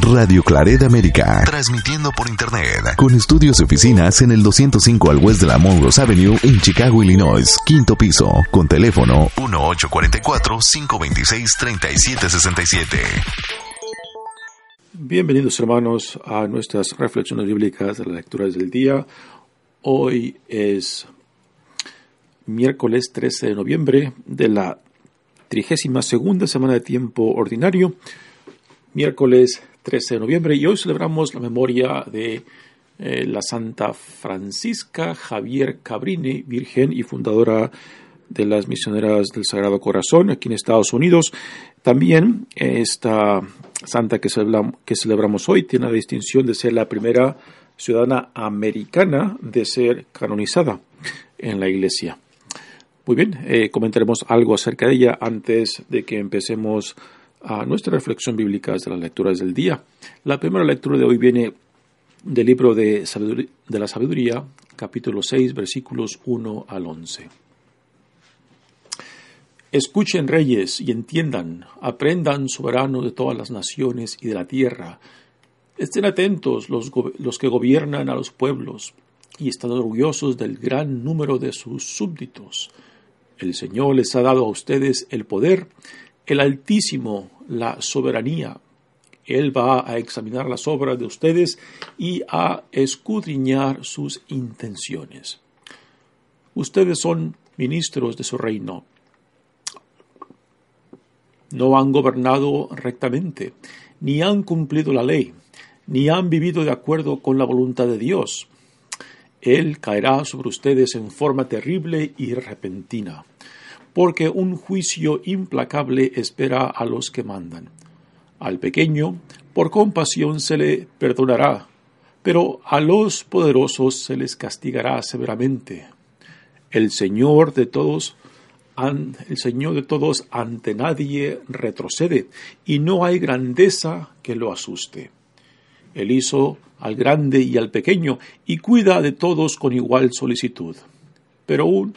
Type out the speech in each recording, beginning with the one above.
Radio Claret América. Transmitiendo por Internet. Con estudios y oficinas en el 205 al west de la Monroe Avenue en Chicago, Illinois. Quinto piso. Con teléfono 1844-526-3767. Bienvenidos hermanos a nuestras reflexiones bíblicas de las lecturas del día. Hoy es miércoles 13 de noviembre de la trigésima segunda semana de tiempo ordinario, miércoles 13 de noviembre, y hoy celebramos la memoria de eh, la Santa Francisca Javier Cabrini, virgen y fundadora de las misioneras del Sagrado Corazón aquí en Estados Unidos. También esta santa que, que celebramos hoy tiene la distinción de ser la primera ciudadana americana de ser canonizada en la Iglesia. Muy bien, eh, comentaremos algo acerca de ella antes de que empecemos a nuestra reflexión bíblica de las lecturas del día. La primera lectura de hoy viene del libro de, de la sabiduría, capítulo 6, versículos 1 al 11. Escuchen reyes y entiendan, aprendan soberanos de todas las naciones y de la tierra. Estén atentos los, los que gobiernan a los pueblos y están orgullosos del gran número de sus súbditos el Señor les ha dado a ustedes el poder, el Altísimo la soberanía. Él va a examinar las obras de ustedes y a escudriñar sus intenciones. Ustedes son ministros de su reino. No han gobernado rectamente, ni han cumplido la ley, ni han vivido de acuerdo con la voluntad de Dios. Él caerá sobre ustedes en forma terrible y repentina, porque un juicio implacable espera a los que mandan. Al pequeño, por compasión se le perdonará, pero a los poderosos se les castigará severamente. El Señor de todos el Señor de todos ante nadie retrocede, y no hay grandeza que lo asuste. Él hizo al grande y al pequeño, y cuida de todos con igual solicitud. Pero un,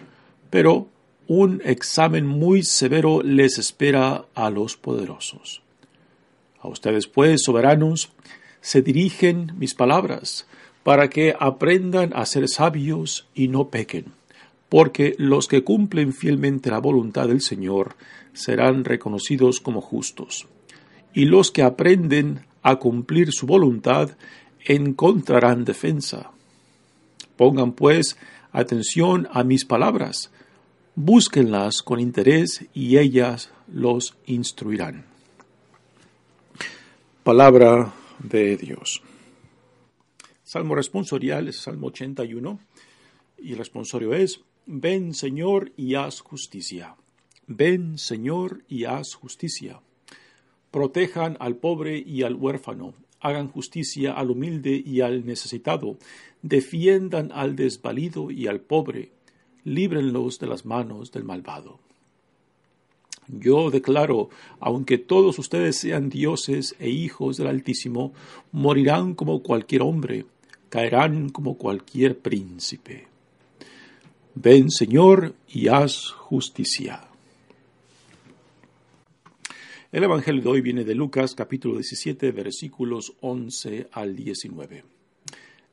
pero un examen muy severo les espera a los poderosos. A ustedes, pues, soberanos, se dirigen mis palabras, para que aprendan a ser sabios y no pequen, porque los que cumplen fielmente la voluntad del Señor serán reconocidos como justos, y los que aprenden a cumplir su voluntad encontrarán defensa. Pongan pues atención a mis palabras, búsquenlas con interés y ellas los instruirán. Palabra de Dios. Salmo responsorial es Salmo 81 y el responsorio es, Ven Señor y haz justicia. Ven Señor y haz justicia. Protejan al pobre y al huérfano, hagan justicia al humilde y al necesitado, defiendan al desvalido y al pobre, líbrenlos de las manos del malvado. Yo declaro, aunque todos ustedes sean dioses e hijos del Altísimo, morirán como cualquier hombre, caerán como cualquier príncipe. Ven, Señor, y haz justicia. El Evangelio de hoy viene de Lucas capítulo 17 versículos 11 al 19.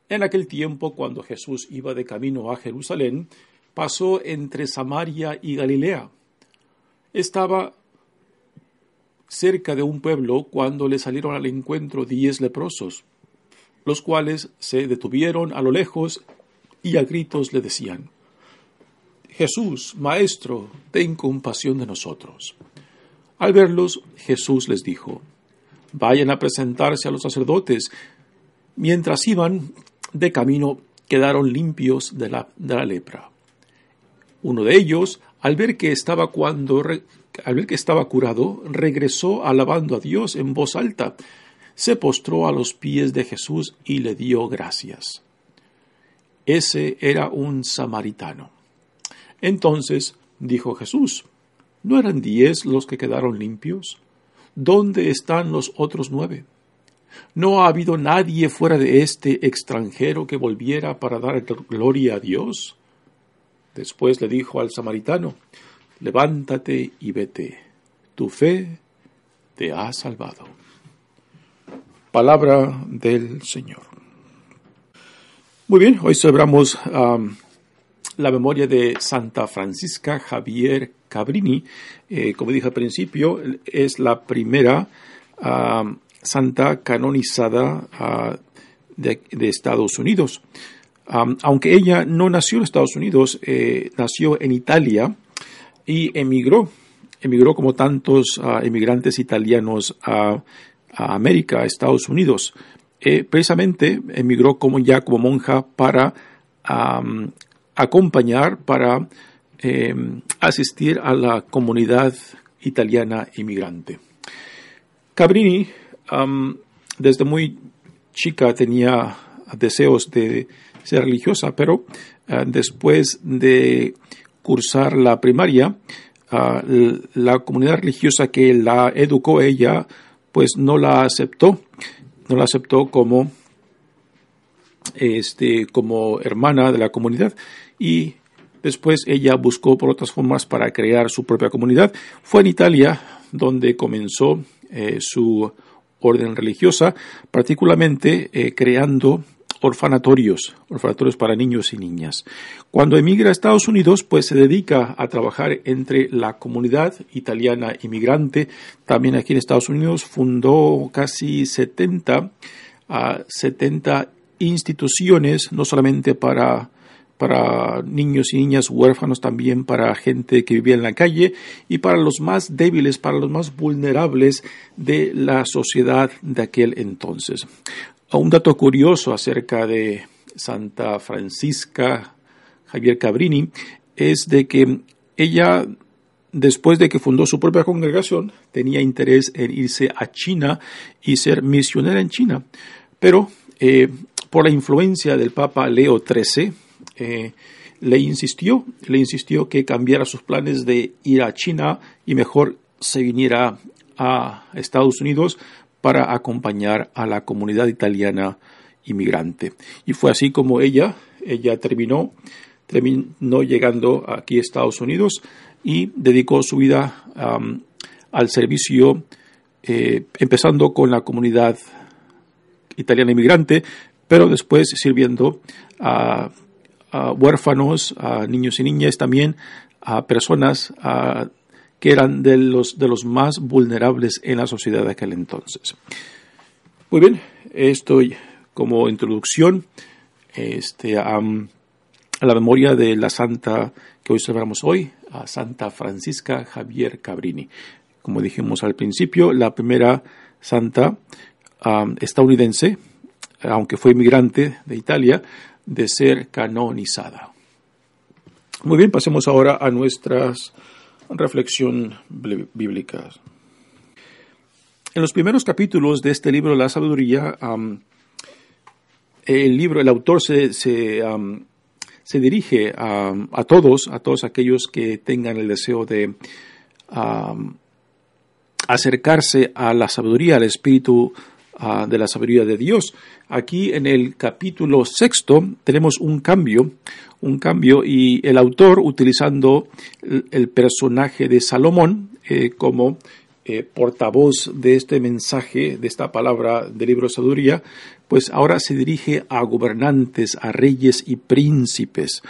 En aquel tiempo, cuando Jesús iba de camino a Jerusalén, pasó entre Samaria y Galilea. Estaba cerca de un pueblo cuando le salieron al encuentro diez leprosos, los cuales se detuvieron a lo lejos y a gritos le decían, Jesús, Maestro, ten compasión de nosotros. Al verlos, Jesús les dijo, Vayan a presentarse a los sacerdotes. Mientras iban de camino, quedaron limpios de la, lepra. Uno de ellos, al ver que estaba cuando al ver que estaba curado, regresó alabando a Dios en voz alta, se postró a los pies de Jesús y le dio gracias. Ese era un samaritano. Entonces dijo Jesús, ¿No eran diez los que quedaron limpios? ¿Dónde están los otros nueve? ¿No ha habido nadie fuera de este extranjero que volviera para dar gloria a Dios? Después le dijo al samaritano, Levántate y vete, tu fe te ha salvado. Palabra del Señor. Muy bien, hoy celebramos la memoria de Santa Francisca Javier Cabrini. Eh, como dije al principio, es la primera santa canonizada de, Estados Unidos. Aunque ella no nació en Estados Unidos, eh, nació en Italia y emigró, emigró como tantos emigrantes italianos a, América, a Estados Unidos. Eh, precisamente emigró como ya como monja para acompañar, para em, asistir a la comunidad italiana inmigrante. Cabrini desde muy chica tenía deseos de ser religiosa, pero eh, después de cursar la primaria, ah, la comunidad religiosa que la educó ella, pues no la aceptó, no la aceptó como, este, como hermana de la comunidad y después ella buscó por otras formas para crear su propia comunidad. Fue en Italia donde comenzó eh, su orden religiosa, particularmente eh, creando orfanatorios, orfanatorios para niños y niñas. Cuando emigra a Estados Unidos, pues se dedica a trabajar entre la comunidad italiana inmigrante. También aquí en Estados Unidos fundó casi 70 a 70 instituciones, no solamente para para niños y niñas huérfanos, también para gente que vivía en la calle y para los más débiles, para los más vulnerables de la sociedad de aquel entonces. Un dato curioso acerca de Santa Francisca Javier Cabrini es de que ella, después de que fundó su propia congregación, tenía interés en irse a China y ser misionera en China. Pero eh, por la influencia del Papa Leo XIII, eh, le insistió, le insistió que cambiara sus planes de ir a China y mejor se viniera a Estados Unidos para acompañar a la comunidad italiana inmigrante. Y fue así como ella, ella terminó, terminó llegando aquí a Estados Unidos y dedicó su vida al servicio, eh, empezando con la comunidad italiana inmigrante, pero después sirviendo a a huérfanos, a niños y niñas, también a personas que eran de los, de los más vulnerables en la sociedad de aquel entonces. Muy bien, esto como introducción este, a, la memoria de la santa que hoy celebramos hoy, a Santa Francisca Javier Cabrini. Como dijimos al principio, la primera santa estadounidense, aunque fue inmigrante de Italia, de ser canonizada. Muy bien, pasemos ahora a nuestras reflexión bíblicas. En los primeros capítulos de este libro, La Sabiduría, el libro, el autor se, se, dirige a, todos, a todos aquellos que tengan el deseo de acercarse a la sabiduría, al espíritu de la sabiduría de Dios. Aquí en el capítulo sexto tenemos un cambio, un cambio y el autor utilizando el, personaje de Salomón eh, como eh, portavoz de este mensaje, de esta palabra del libro de sabiduría, pues ahora se dirige a gobernantes, a reyes y príncipes.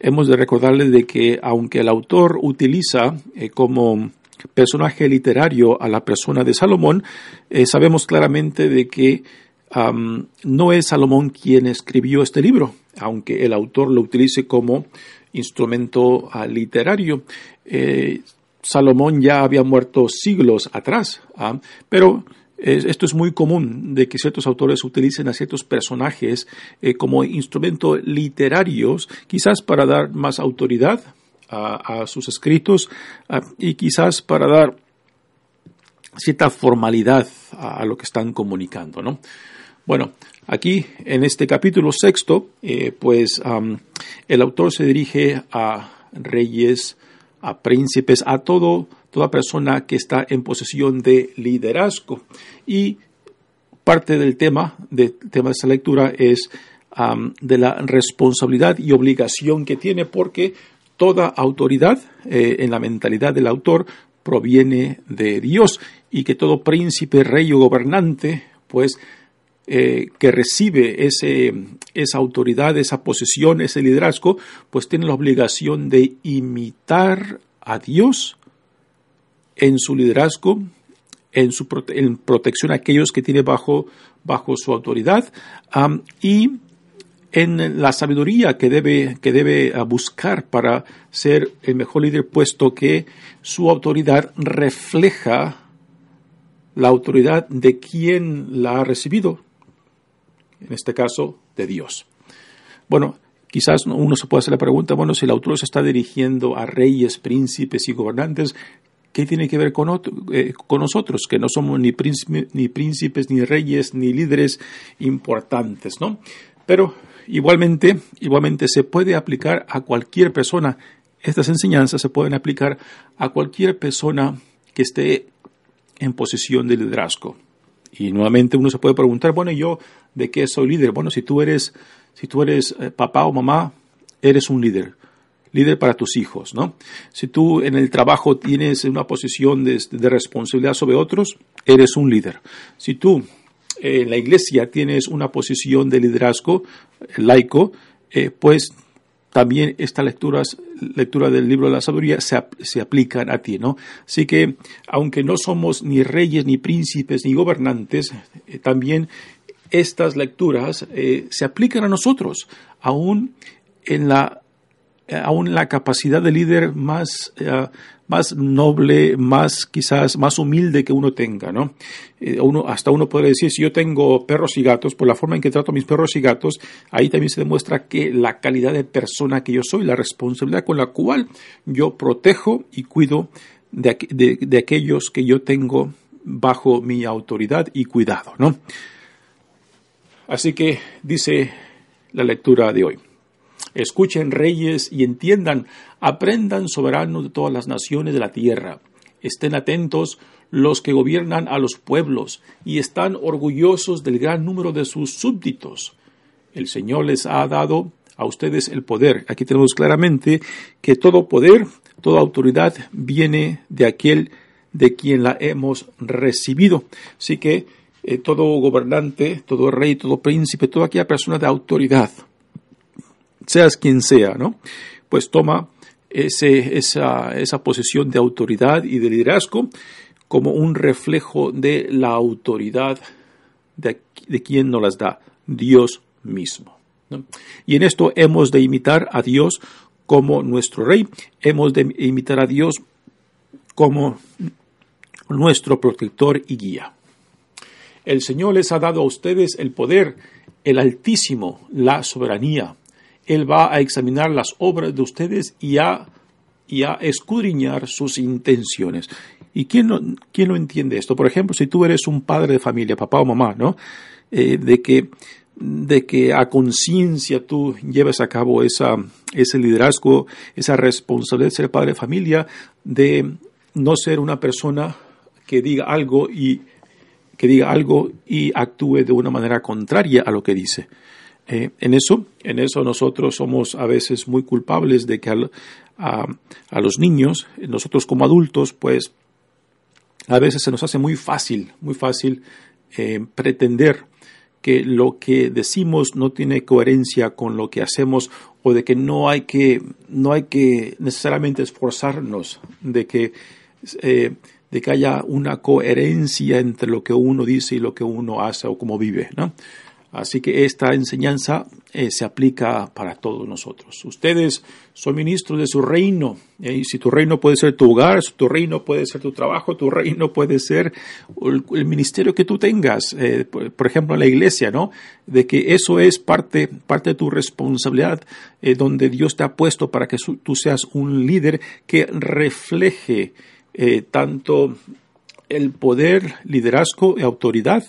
hemos de recordarle de que aunque el autor utiliza eh, como personaje literario a la persona de Salomón, eh, sabemos claramente de que no es Salomón quien escribió este libro, aunque el autor lo utilice como instrumento ah, literario. Eh, Salomón ya había muerto siglos atrás, ¿ah? pero esto es muy común de que ciertos autores utilicen a ciertos personajes eh, como instrumento literarios, quizás para dar más autoridad a, sus escritos y quizás para dar cierta formalidad a, lo que están comunicando, ¿no? Bueno, aquí en este capítulo sexto, eh, pues el autor se dirige a reyes, a príncipes, a todo, toda persona que está en posesión de liderazgo. Y parte del tema, tema de esta lectura es de la responsabilidad y obligación que tiene porque toda autoridad eh, en la mentalidad del autor proviene de Dios y que todo príncipe, rey o gobernante pues eh, que recibe ese, esa autoridad, esa posesión, ese liderazgo, pues tiene la obligación de imitar a Dios en su liderazgo, en su protección a aquellos que tiene bajo, bajo su autoridad y en la sabiduría que debe, que debe ah, buscar para ser el mejor líder, puesto que su autoridad refleja la autoridad de quien la ha recibido, en este caso de Dios. Bueno, quizás uno se puede hacer la pregunta, bueno, si el autor se está dirigiendo a reyes, príncipes y gobernantes, ¿qué tiene que ver con, eh, con nosotros, que no somos ni, ni príncipes, ni reyes, ni líderes importantes, ¿no? Pero igualmente, igualmente se puede aplicar a cualquier persona. Estas enseñanzas se pueden aplicar a cualquier persona que esté en posición de liderazgo. Y nuevamente uno se puede preguntar, bueno, ¿yo de qué soy líder? Bueno, si tú eres, si tú eres eh, papá o mamá, eres un líder. Líder para tus hijos, ¿no? Si tú en el trabajo tienes una posición de, de responsabilidad sobre otros, eres un líder. Si tú en la iglesia tienes una posición de liderazgo laico, eh, pues también estas lecturas, lectura del libro de la sabiduría se, se, aplican a ti, ¿no? Así que, aunque no somos ni reyes, ni príncipes, ni gobernantes, eh, también estas lecturas eh, se aplican a nosotros, aún en la aún la capacidad de líder más, más noble, más quizás más humilde que uno tenga, ¿no? Eh, uno, hasta uno puede decir, si yo tengo perros y gatos, por la forma en que trato a mis perros y gatos, ahí también se demuestra que la calidad de persona que yo soy, la responsabilidad con la cual yo protejo y cuido de, de aquellos que yo tengo bajo mi autoridad y cuidado, ¿no? Así que dice la lectura de hoy. Escuchen reyes y entiendan, aprendan soberanos de todas las naciones de la tierra. Estén atentos los que gobiernan a los pueblos y están orgullosos del gran número de sus súbditos. El Señor les ha dado a ustedes el poder. Aquí tenemos claramente que todo poder, toda autoridad viene de aquel de quien la hemos recibido. Así que eh, todo gobernante, todo rey, todo príncipe, toda aquella persona de autoridad seas quien sea, ¿no? Pues toma esa, esa posición de autoridad y de liderazgo como un reflejo de la autoridad de, de quien nos las da, Dios mismo. Y en esto hemos de imitar a Dios como nuestro Rey, hemos de imitar a Dios como nuestro protector y guía. El Señor les ha dado a ustedes el poder, el Altísimo, la soberanía, él va a examinar las obras de ustedes y a, y a escudriñar sus intenciones. ¿Y quién no, quién no entiende esto? Por ejemplo, si tú eres un padre de familia, papá o mamá, ¿no? Eh, de que de que a conciencia tú lleves a cabo esa, ese liderazgo, esa responsabilidad de ser padre de familia, de no ser una persona que diga algo y que diga algo y actúe de una manera contraria a lo que dice. Eh, en eso, en eso nosotros somos a veces muy culpables de que a, los niños, nosotros como adultos, pues a veces se nos hace muy fácil, muy fácil eh, pretender que lo que decimos no tiene coherencia con lo que hacemos o de que no hay que, no hay que necesariamente esforzarnos de que, eh, de que haya una coherencia entre lo que uno dice y lo que uno hace o cómo vive, ¿no? Así que esta enseñanza eh, se aplica para todos nosotros. Ustedes son ministros de su reino. Eh, y si tu reino puede ser tu hogar, tu reino puede ser tu trabajo, tu reino puede ser el, ministerio que tú tengas, eh, por, ejemplo, en la iglesia, ¿no? De que eso es parte, parte de tu responsabilidad, donde Dios te ha puesto para que tú seas un líder que refleje tanto el poder, liderazgo y autoridad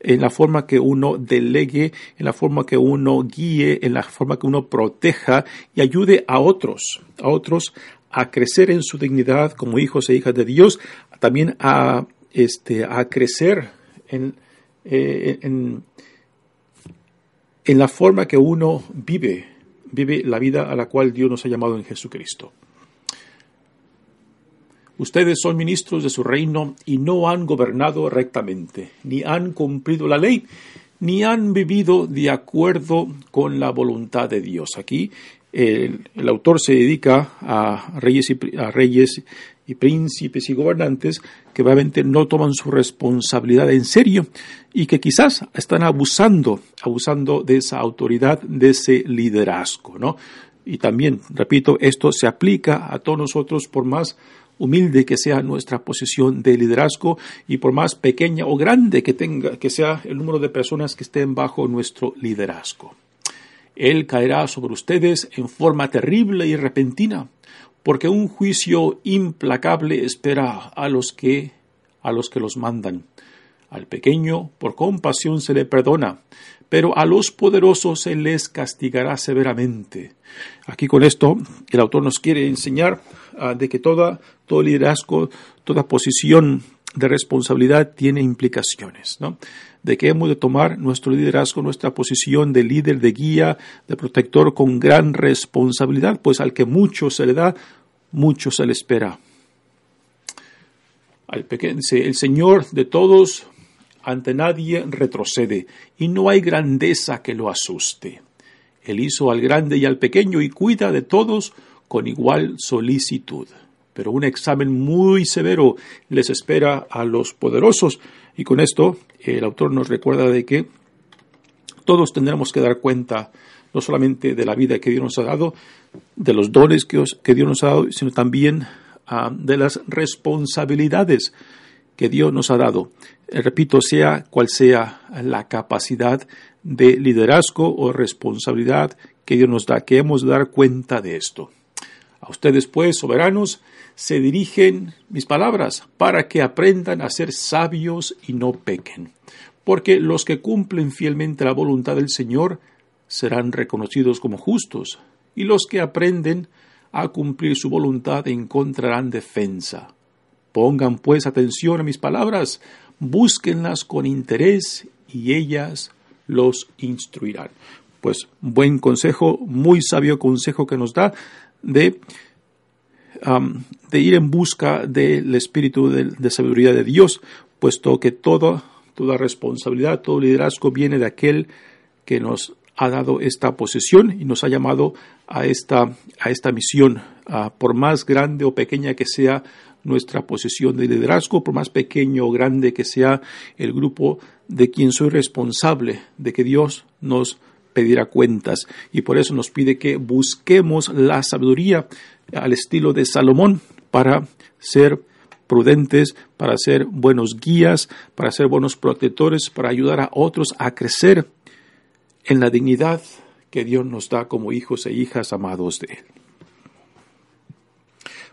en la forma que uno delegue, en la forma que uno guíe, en la forma que uno proteja y ayude a otros, a otros a crecer en su dignidad como hijos e hijas de Dios, también a, este, a crecer en, eh, en, en la forma que uno vive, vive la vida a la cual Dios nos ha llamado en Jesucristo. Ustedes son ministros de su reino y no han gobernado rectamente, ni han cumplido la ley, ni han vivido de acuerdo con la voluntad de Dios. Aquí el, autor se dedica a reyes, y, a reyes y príncipes y gobernantes que obviamente no toman su responsabilidad en serio y que quizás están abusando, abusando de esa autoridad, de ese liderazgo, ¿no? Y también, repito, esto se aplica a todos nosotros por más humilde que sea nuestra posición de liderazgo y por más pequeña o grande que tenga que sea el número de personas que estén bajo nuestro liderazgo. Él caerá sobre ustedes en forma terrible y repentina, porque un juicio implacable espera a los que a los que los mandan. Al pequeño por compasión se le perdona, pero a los poderosos se les castigará severamente. Aquí con esto el autor nos quiere enseñar ah, de que toda, todo liderazgo, toda posición de responsabilidad tiene implicaciones, ¿no? De que hemos de tomar nuestro liderazgo, nuestra posición de líder, de guía, de protector con gran responsabilidad, pues al que mucho se le da, mucho se le espera. Al pequeño, el Señor de todos ante nadie retrocede, y no hay grandeza que lo asuste. Él hizo al grande y al pequeño y cuida de todos con igual solicitud. Pero un examen muy severo les espera a los poderosos, y con esto el autor nos recuerda de que todos tendremos que dar cuenta no solamente de la vida que Dios nos ha dado, de los dones que, Dios nos ha dado, sino también ah, de las responsabilidades que Dios nos ha dado. Eh, repito, sea cual sea la capacidad de liderazgo o responsabilidad que Dios nos da, que hemos de dar cuenta de esto. A ustedes, pues, soberanos, se dirigen mis palabras para que aprendan a ser sabios y no pequen, porque los que cumplen fielmente la voluntad del Señor serán reconocidos como justos, y los que aprenden a cumplir su voluntad encontrarán defensa. Pongan pues atención a mis palabras, búsquenlas con interés y ellas los instruirán. Pues buen consejo, muy sabio consejo que nos da de, de ir en busca del espíritu de, sabiduría de Dios, puesto que toda, toda responsabilidad, todo liderazgo viene de aquel que nos ha dado esta posesión y nos ha llamado a esta, a esta misión, por más grande o pequeña que sea nuestra posesión de liderazgo, por más pequeño o grande que sea el grupo de quien soy responsable, de que Dios nos pedirá cuentas. Y por eso nos pide que busquemos la sabiduría al estilo de Salomón para ser prudentes, para ser buenos guías, para ser buenos protectores, para ayudar a otros a crecer en la dignidad que Dios nos da como hijos e hijas amados de Él.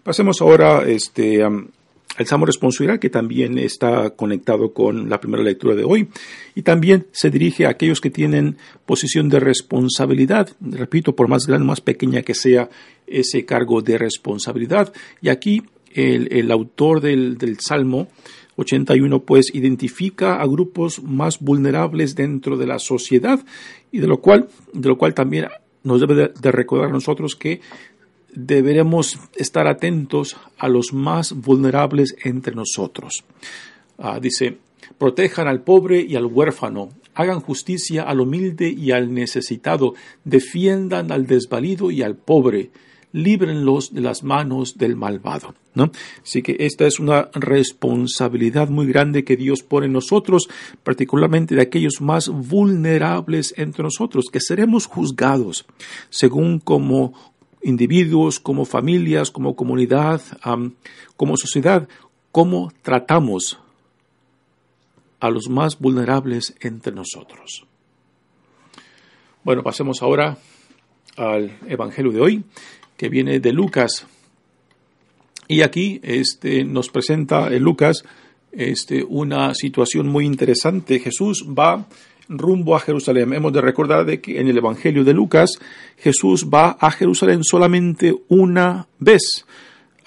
Pasemos ahora este, al Salmo responsabilidad, que también está conectado con la primera lectura de hoy, y también se dirige a aquellos que tienen posición de responsabilidad, repito, por más grande o más pequeña que sea ese cargo de responsabilidad. Y aquí el, autor del, del Salmo 81 pues identifica a grupos más vulnerables dentro de la sociedad y de lo cual, de lo cual también nos debe de, de recordar a nosotros que deberemos estar atentos a los más vulnerables entre nosotros. Ah, dice, protejan al pobre y al huérfano, hagan justicia al humilde y al necesitado, defiendan al desvalido y al pobre, líbrenlos de las manos del malvado. ¿no? Así que esta es una responsabilidad muy grande que Dios pone en nosotros, particularmente de aquellos más vulnerables entre nosotros, que seremos juzgados según como individuos, como familias, como comunidad, como sociedad, cómo tratamos a los más vulnerables entre nosotros. Bueno, pasemos ahora al Evangelio de hoy, que viene de Lucas. Y aquí este, nos presenta en Lucas este, una situación muy interesante. Jesús va rumbo a Jerusalén. Hemos de recordar de que en el Evangelio de Lucas Jesús va a Jerusalén solamente una vez.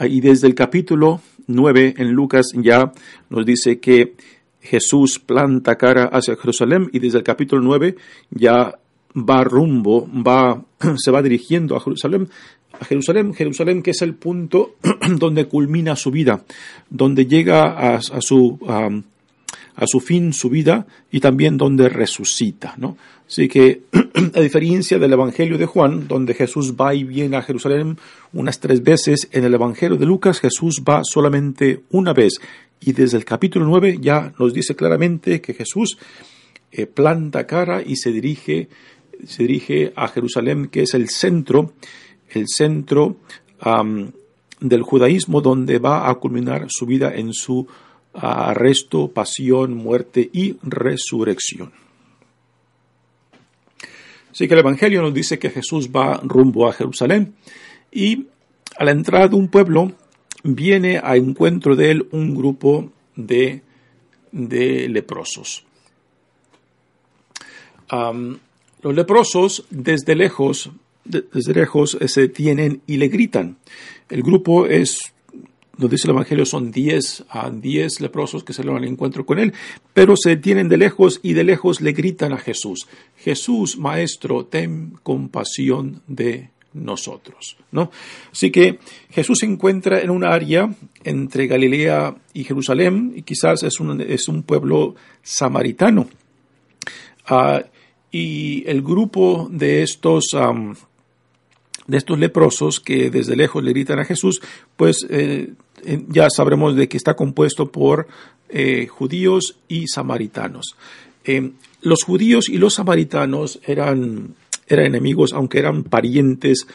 Y desde el capítulo 9 en Lucas ya nos dice que Jesús planta cara hacia Jerusalén y desde el capítulo 9 ya va rumbo, va, se va dirigiendo a Jerusalén, a Jerusalén, Jerusalén que es el punto donde culmina su vida, donde llega a, su, a, su fin su vida y también donde resucita, ¿no? Así que, a diferencia del Evangelio de Juan, donde Jesús va y viene a Jerusalén unas tres veces, en el Evangelio de Lucas Jesús va solamente una vez. Y desde el capítulo 9 ya nos dice claramente que Jesús eh, planta cara y se dirige, se dirige a Jerusalén, que es el centro, el centro del judaísmo, donde va a culminar su vida en su arresto, pasión, muerte y resurrección. Así que el Evangelio nos dice que Jesús va rumbo a Jerusalén y a la entrada de un pueblo viene a encuentro de él un grupo de, de leprosos. los leprosos desde lejos, desde lejos se detienen y le gritan. El grupo es nos dice el Evangelio, son diez a diez leprosos que se al encuentro con él, pero se detienen de lejos y de lejos le gritan a Jesús, Jesús, Maestro, ten compasión de nosotros, ¿no? Así que Jesús se encuentra en un área entre Galilea y Jerusalén, y quizás es un, es un pueblo samaritano. Ah, y el grupo de estos, de estos leprosos que desde lejos le gritan a Jesús, pues eh, ya sabremos de que está compuesto por eh, judíos y samaritanos. Eh, los judíos y los samaritanos eran, eran enemigos, aunque eran parientes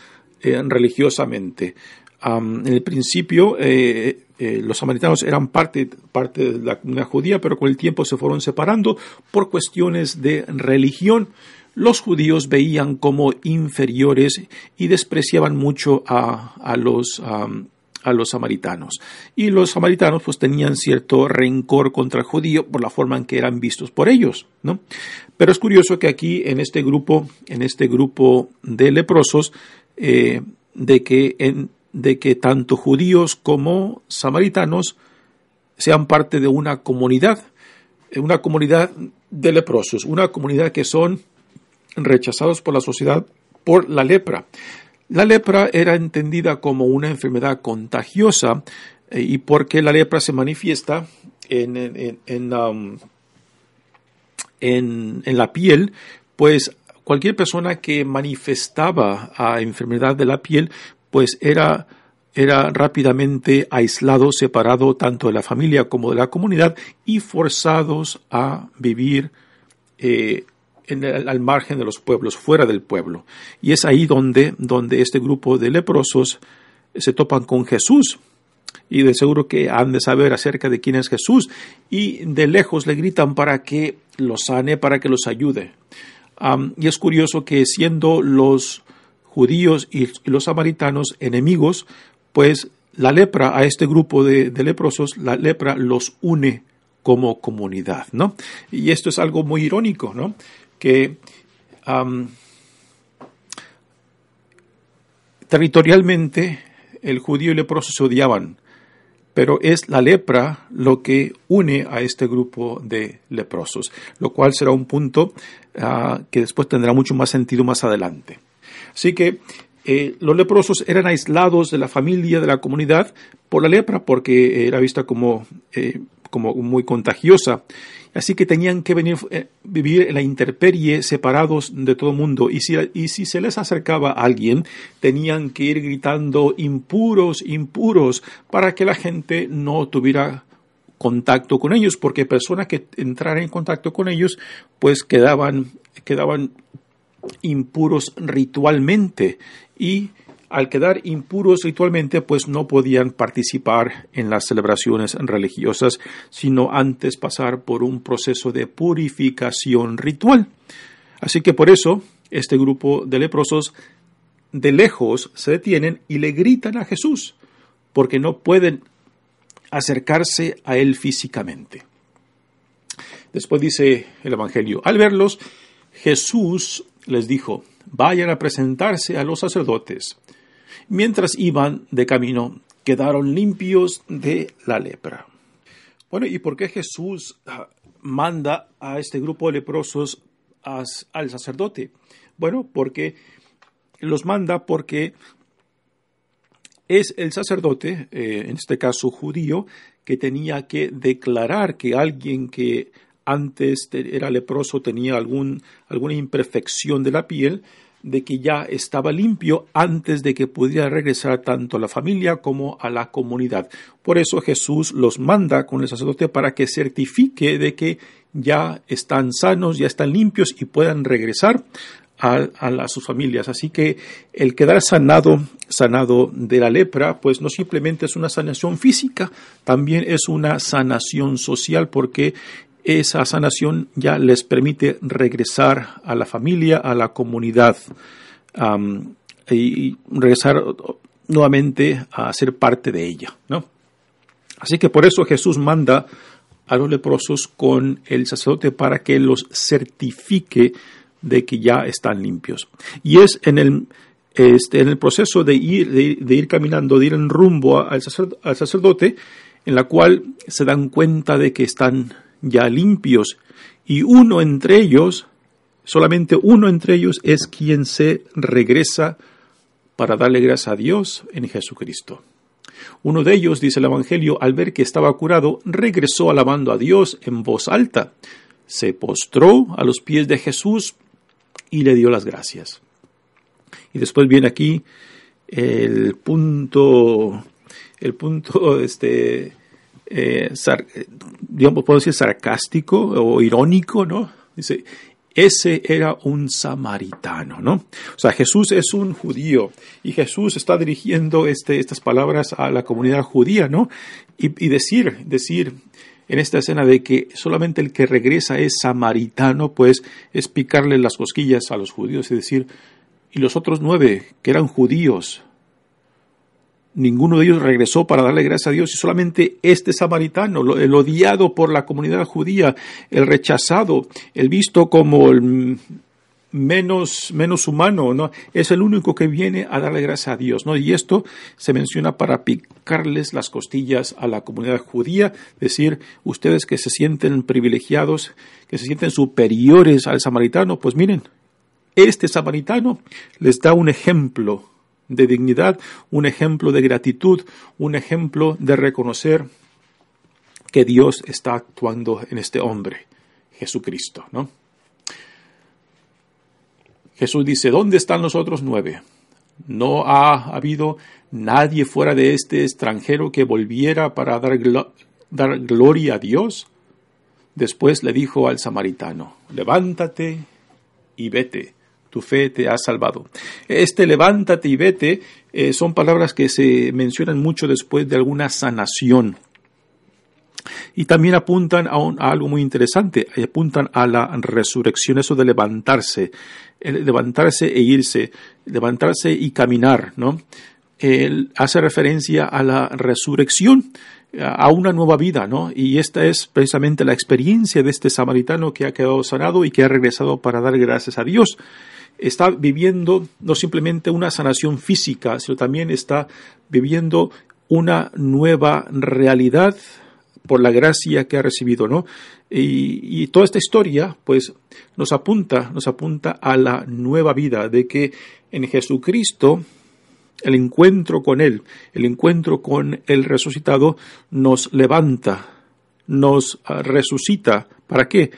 eh, religiosamente. en el principio, los samaritanos eran parte, parte de la comunidad judía, pero con el tiempo se fueron separando por cuestiones de religión. Los judíos veían como inferiores y despreciaban mucho a, a los, a los samaritanos. Y los samaritanos pues tenían cierto rencor contra el judío por la forma en que eran vistos por ellos, ¿no? Pero es curioso que aquí en este grupo, en este grupo de leprosos, eh, de, que de que tanto judíos como samaritanos sean parte de una comunidad, una comunidad de leprosos, una comunidad que son rechazados por la sociedad por la lepra. La lepra era entendida como una enfermedad contagiosa eh, y porque la lepra se manifiesta en, um, en, en, la piel, pues cualquier persona que manifestaba a enfermedad de la piel, pues era, era rápidamente aislado, separado tanto de la familia como de la comunidad y forzados a vivir eh, al margen de los pueblos, fuera del pueblo. Y es ahí donde, donde este grupo de leprosos se topan con Jesús. Y de seguro que han de saber acerca de quién es Jesús. Y de lejos le gritan para que los sane, para que los ayude. y es curioso que siendo los judíos y, los samaritanos enemigos, pues la lepra a este grupo de, de leprosos, la lepra los une como comunidad, ¿no? Y esto es algo muy irónico, ¿no? Que territorialmente el judío y el leproso se odiaban, pero es la lepra lo que une a este grupo de leprosos, lo cual será un punto ah, que después tendrá mucho más sentido más adelante. Así que eh, los leprosos eran aislados de la familia, de la comunidad, por la lepra, porque era vista como, eh, como muy contagiosa Así que tenían que venir, eh, vivir en la intemperie separados de todo mundo. Y si, y si se les acercaba a alguien, tenían que ir gritando impuros, impuros, para que la gente no tuviera contacto con ellos, porque personas que entraran en contacto con ellos, pues quedaban, quedaban impuros ritualmente y al quedar impuros ritualmente, pues no podían participar en las celebraciones religiosas, sino antes pasar por un proceso de purificación ritual. Así que por eso este grupo de leprosos de lejos se detienen y le gritan a Jesús, porque no pueden acercarse a él físicamente. Después dice el Evangelio, al verlos, Jesús les dijo, vayan a presentarse a los sacerdotes. Mientras iban de camino, quedaron limpios de la lepra. Bueno, ¿y por qué Jesús ah, manda a este grupo de leprosos al sacerdote? Bueno, porque los manda porque es el sacerdote, eh, en este caso judío, que tenía que declarar que alguien que antes era leproso tenía algún, alguna imperfección de la piel, de que ya estaba limpio antes de que pudiera regresar tanto a la familia como a la comunidad. Por eso Jesús los manda con el sacerdote para que certifique de que ya están sanos, ya están limpios y puedan regresar a, sus familias. Así que el quedar sanado, sanado de la lepra, pues no simplemente es una sanación física, también es una sanación social porque esa sanación ya les permite regresar a la familia, a la comunidad y regresar nuevamente a ser parte de ella, ¿no? Así que por eso Jesús manda a los leprosos con el sacerdote para que los certifique de que ya están limpios. Y es en el, este, en el proceso de ir, de, ir caminando, de ir en rumbo al sacerdote, en la cual se dan cuenta de que están ya limpios y uno entre ellos, solamente uno entre ellos es quien se regresa para darle gracias a Dios en Jesucristo. Uno de ellos, dice el Evangelio, al ver que estaba curado, regresó alabando a Dios en voz alta. Se postró a los pies de Jesús y le dio las gracias. Y después viene aquí el punto, el punto, este, eh, digamos, puedo decir sarcástico o irónico, ¿no? Dice, ese era un samaritano, ¿no? O sea, Jesús es un judío y Jesús está dirigiendo este, estas palabras a la comunidad judía, ¿no? Y, y decir, decir, en esta escena de que solamente el que regresa es samaritano, pues es picarle las cosquillas a los judíos y decir, y los otros nueve, que eran judíos, ninguno de ellos regresó para darle gracias a Dios y solamente este samaritano, el odiado por la comunidad judía, el rechazado, el visto como el menos, menos humano, ¿no? Es el único que viene a darle gracias a Dios, ¿no? Y esto se menciona para picarles las costillas a la comunidad judía, decir, ustedes que se sienten privilegiados, que se sienten superiores al samaritano, pues miren, este samaritano les da un ejemplo de dignidad, un ejemplo de gratitud, un ejemplo de reconocer que Dios está actuando en este hombre, Jesucristo, ¿no? Jesús dice, ¿dónde están los otros nueve? No ha habido nadie fuera de este extranjero que volviera para dar, dar gloria a Dios. Después le dijo al samaritano, levántate y vete, tu fe te ha salvado. Este levántate y vete eh, son palabras que se mencionan mucho después de alguna sanación. Y también apuntan a, algo muy interesante, apuntan a la resurrección, eso de levantarse, levantarse e irse, levantarse y caminar, ¿no? Él hace referencia a la resurrección, a una nueva vida, ¿no? Y esta es precisamente la experiencia de este samaritano que ha quedado sanado y que ha regresado para dar gracias a Dios. Está viviendo no simplemente una sanación física, sino también está viviendo una nueva realidad por la gracia que ha recibido, ¿no? Y, toda esta historia, pues, nos apunta, nos apunta a la nueva vida, de que en Jesucristo el encuentro con Él, el encuentro con el resucitado, nos levanta, nos resucita. ¿Para qué?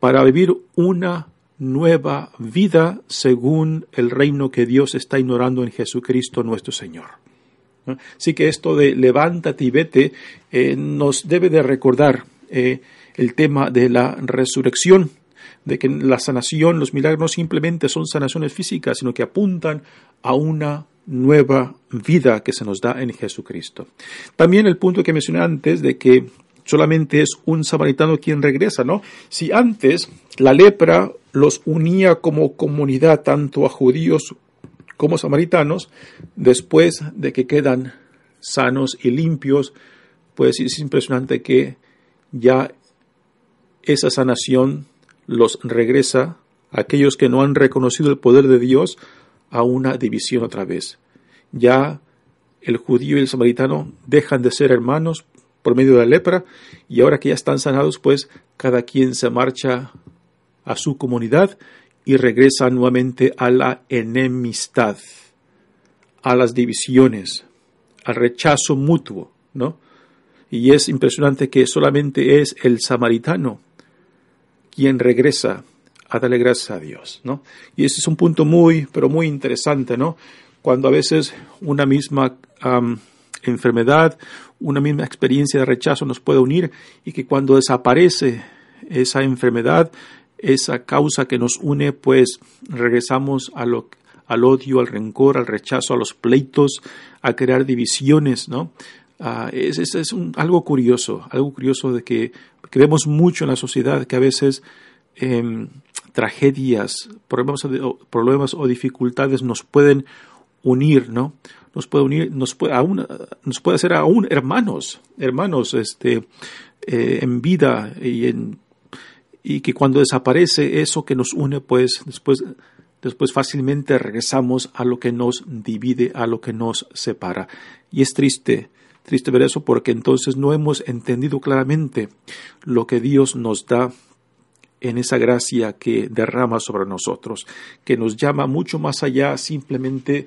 Para vivir una nueva vida según el reino que Dios está ignorando en Jesucristo nuestro Señor. Así que esto de levántate y vete eh, nos debe de recordar eh, el tema de la resurrección, de que la sanación, los milagros no simplemente son sanaciones físicas, sino que apuntan a una nueva vida que se nos da en Jesucristo. También el punto que mencioné antes de que solamente es un samaritano quien regresa, ¿no? Si antes la lepra los unía como comunidad tanto a judíos como samaritanos, después de que quedan sanos y limpios, pues es impresionante que ya esa sanación los regresa a aquellos que no han reconocido el poder de Dios a una división otra vez. Ya el judío y el samaritano dejan de ser hermanos por medio de la lepra y ahora que ya están sanados, pues cada quien se marcha a su comunidad y regresa nuevamente a la enemistad, a las divisiones, al rechazo mutuo, ¿no? Y es impresionante que solamente es el samaritano quien regresa a darle gracias a Dios, ¿no? Y ese es un punto muy, pero muy interesante, ¿no? Cuando a veces una misma enfermedad, una misma experiencia de rechazo nos puede unir y que cuando desaparece esa enfermedad, esa causa que nos une, pues regresamos al odio, al rencor, al rechazo, a los pleitos, a crear divisiones, ¿no? Uh, es, es, algo curioso, algo curioso de que, que, vemos mucho en la sociedad, que a veces eh, tragedias, problemas, problemas o dificultades nos pueden unir, ¿no? Nos puede unir, nos puede, aún, nos puede hacer aún hermanos, hermanos, este, eh, en vida y en y que cuando desaparece eso que nos une, pues después, después fácilmente regresamos a lo que nos divide, a lo que nos separa. Y es triste, triste ver eso porque entonces no hemos entendido claramente lo que Dios nos da en esa gracia que derrama sobre nosotros, que nos llama mucho más allá simplemente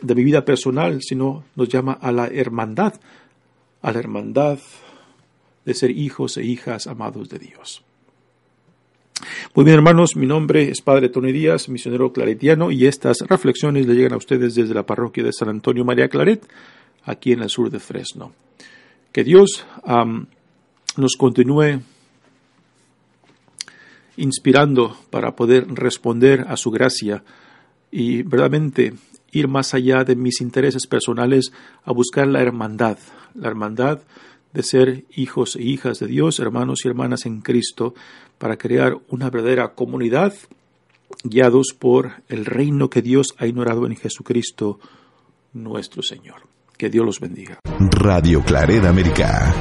de mi vida personal, sino nos llama a la hermandad, a la hermandad de ser hijos e hijas amados de Dios. Muy bien, hermanos, mi nombre es Padre Tony Díaz, misionero claretiano, y estas reflexiones le llegan a ustedes desde la parroquia de San Antonio María Claret, aquí en el sur de Fresno. Que Dios nos continúe inspirando para poder responder a su gracia y verdaderamente ir más allá de mis intereses personales a buscar la hermandad, la hermandad de ser hijos e hijas de Dios, hermanos y hermanas en Cristo, para crear una verdadera comunidad guiados por el reino que Dios ha ignorado en Jesucristo nuestro Señor. Que Dios los bendiga. Radio Claret América.